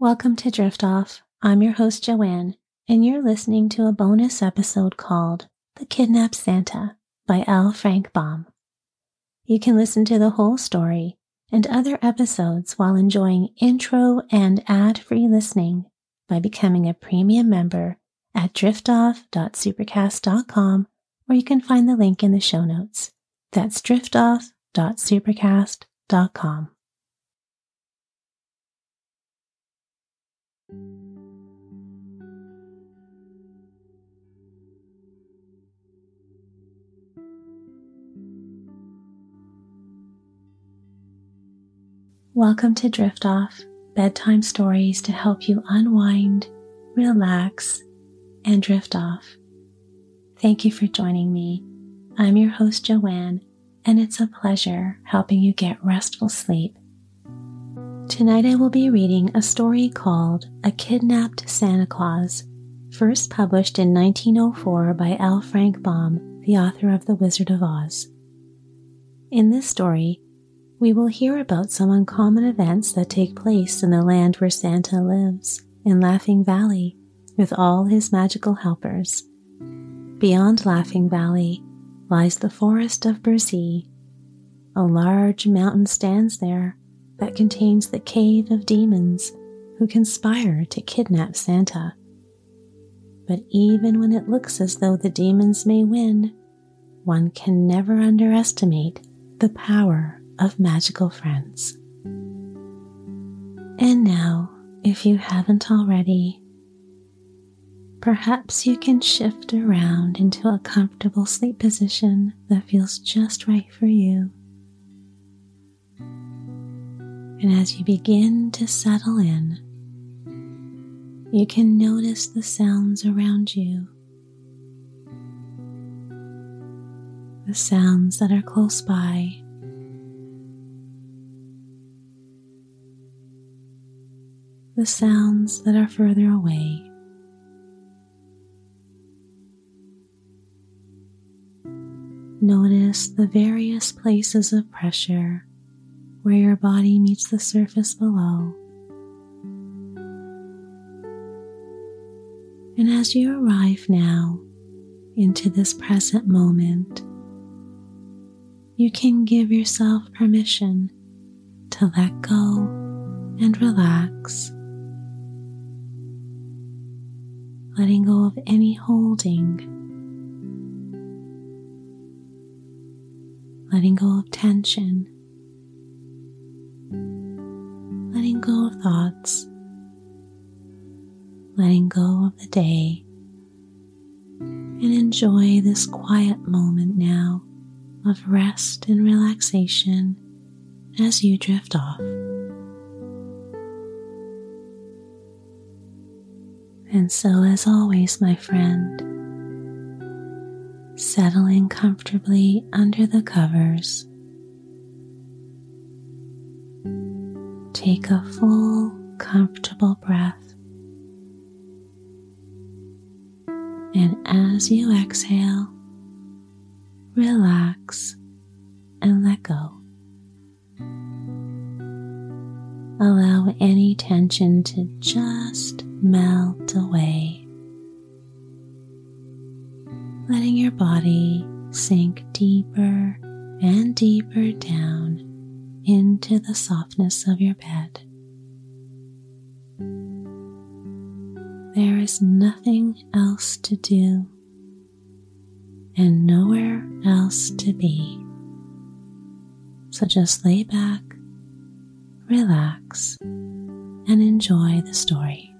Welcome to Drift Off. I'm your host, Joanne, and you're listening to a bonus episode called The Kidnapped Santa by L. Frank Baum. You can listen to the whole story and other episodes while enjoying intro and ad free listening by becoming a premium member at driftoff.supercast.com, or you can find the link in the show notes. That's driftoff.supercast.com. Welcome to Drift Off, bedtime stories to help you unwind, relax, and drift off. Thank you for joining me. I'm your host, Joanne, and it's a pleasure helping you get restful sleep. Tonight I will be reading a story called A Kidnapped Santa Claus, first published in 1904 by L. Frank Baum, the author of The Wizard of Oz. In this story, we will hear about some uncommon events that take place in the land where Santa lives, in Laughing Valley, with all his magical helpers. Beyond Laughing Valley lies the forest of Burzee. A large mountain stands there that contains the cave of demons who conspire to kidnap Santa. But even when it looks as though the demons may win, one can never underestimate the power of magical friends. And now, if you haven't already, perhaps you can shift around into a comfortable sleep position that feels just right for you. And as you begin to settle in, you can notice the sounds around you. The sounds that are close by the sounds that are further away. Notice the various places of pressure where your body meets the surface below. And as you arrive now into this present moment, you can give yourself permission to let go and relax. letting go of any holding, letting go of tension, thoughts, letting go of the day, and enjoy this quiet moment now of rest and relaxation as you drift off. And so, as always, my friend, settling comfortably under the covers, take a full, comfortable breath. And as you exhale, relax and let go. Allow any tension to just melt away, letting your body sink deeper and deeper down into the softness of your bed. There is nothing else to do and nowhere else to be. So just lay back relax, and enjoy the story.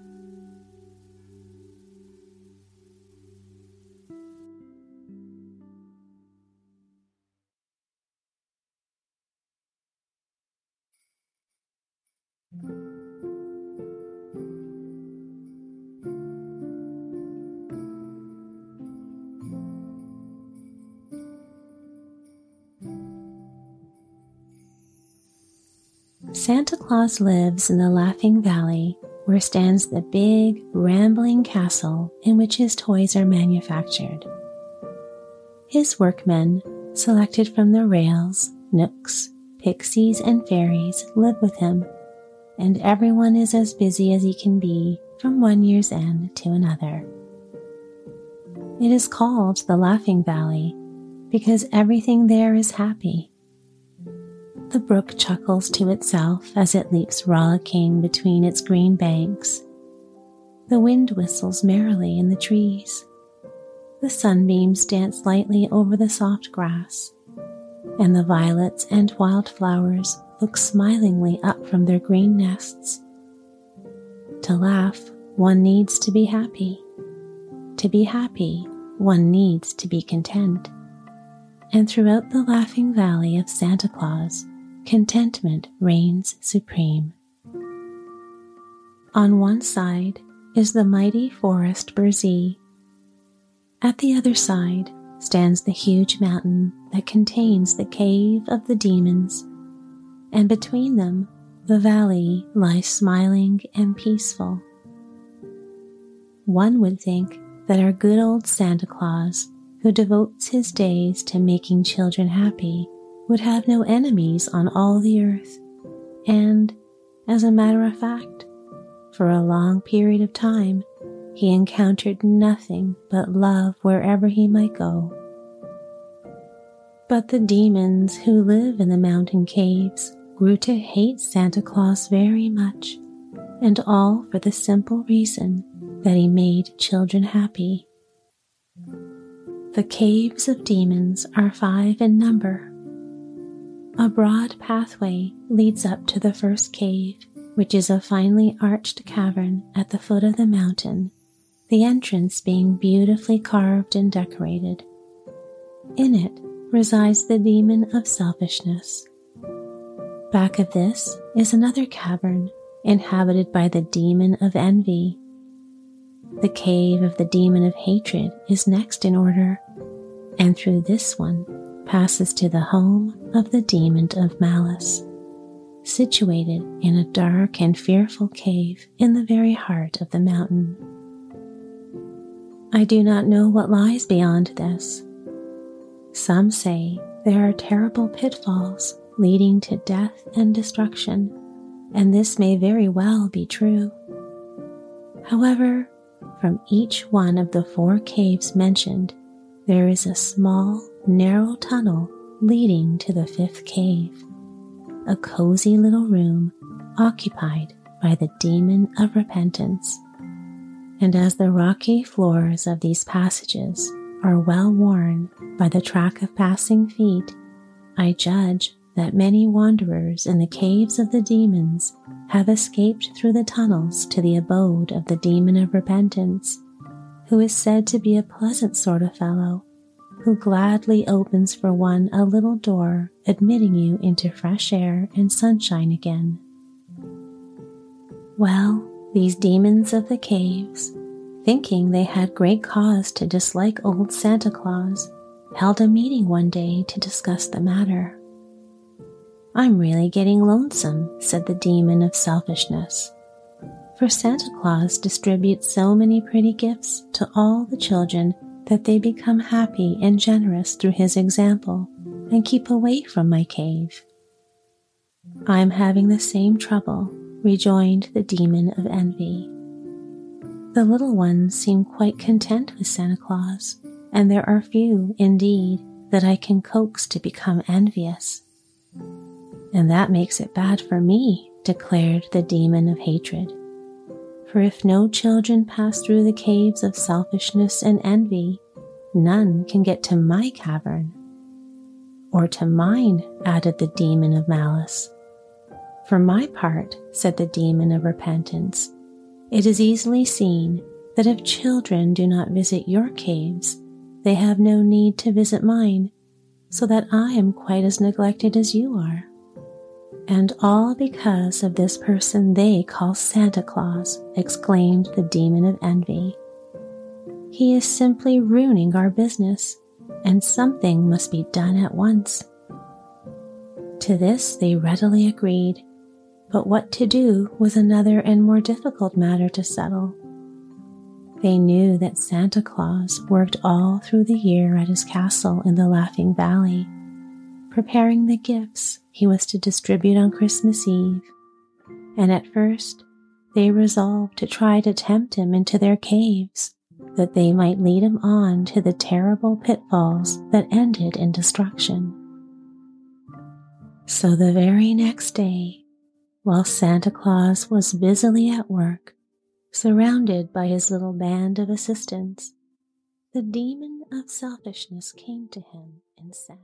Santa Claus lives in the Laughing Valley, where stands the big, rambling castle in which his toys are manufactured. His workmen, selected from the ryls, knooks, pixies, and fairies, live with him, and everyone is as busy as he can be from one year's end to another. It is called the Laughing Valley because everything there is happy. The brook chuckles to itself as it leaps rollicking between its green banks. The wind whistles merrily in the trees. The sunbeams dance lightly over the soft grass, and the violets and wildflowers look smilingly up from their green nests. To laugh, one needs to be happy. To be happy, one needs to be content. And throughout the laughing valley of Santa Claus, contentment reigns supreme. On one side is the mighty forest Burzee. At the other side stands the huge mountain that contains the cave of the demons and between them the valley lies smiling and peaceful. One would think that our good old Santa Claus, who devotes his days to making children happy, would have no enemies on all the earth, and, as a matter of fact, for a long period of time, he encountered nothing but love wherever he might go. But the demons who live in the mountain caves grew to hate Santa Claus very much, and all for the simple reason that he made children happy. The caves of demons are five in number. A broad pathway leads up to the first cave, which is a finely arched cavern at the foot of the mountain, the entrance being beautifully carved and decorated. In it resides the demon of selfishness, Back of this is another cavern inhabited by the demon of envy. The cave of the demon of hatred is next in order, and through this one passes to the home of the demon of malice, situated in a dark and fearful cave in the very heart of the mountain. I do not know what lies beyond this. Some say there are terrible pitfalls leading to death and destruction, and this may very well be true. However, from each one of the four caves mentioned, there is a small, narrow tunnel leading to the fifth cave, a cozy little room occupied by the demon of repentance. And as the rocky floors of these passages are well worn by the track of passing feet, I judge that many wanderers in the caves of the demons have escaped through the tunnels to the abode of the demon of repentance, who is said to be a pleasant sort of fellow, who gladly opens for one a little door admitting you into fresh air and sunshine again. Well, these demons of the caves, thinking they had great cause to dislike old Santa Claus, held a meeting one day to discuss the matter. I'm really getting lonesome, said the demon of selfishness. For Santa Claus distributes so many pretty gifts to all the children that they become happy and generous through his example and keep away from my cave. I'm having the same trouble, rejoined the demon of envy. The little ones seem quite content with Santa Claus, and there are few, indeed, that I can coax to become envious. And that makes it bad for me, declared the demon of hatred. For if no children pass through the caves of selfishness and envy, none can get to my cavern. Or to mine, added the demon of malice. For my part, said the demon of repentance, it is easily seen that if children do not visit your caves, they have no need to visit mine, so that I am quite as neglected as you are and all because of this person they call Santa Claus, exclaimed the demon of envy. He is simply ruining our business, and something must be done at once. To this they readily agreed, but what to do was another and more difficult matter to settle. They knew that Santa Claus worked all through the year at his castle in the Laughing Valley preparing the gifts he was to distribute on Christmas Eve, and at first they resolved to try to tempt him into their caves, that they might lead him on to the terrible pitfalls that ended in destruction. So the very next day, while Santa Claus was busily at work, surrounded by his little band of assistants, the demon of selfishness came to him and said,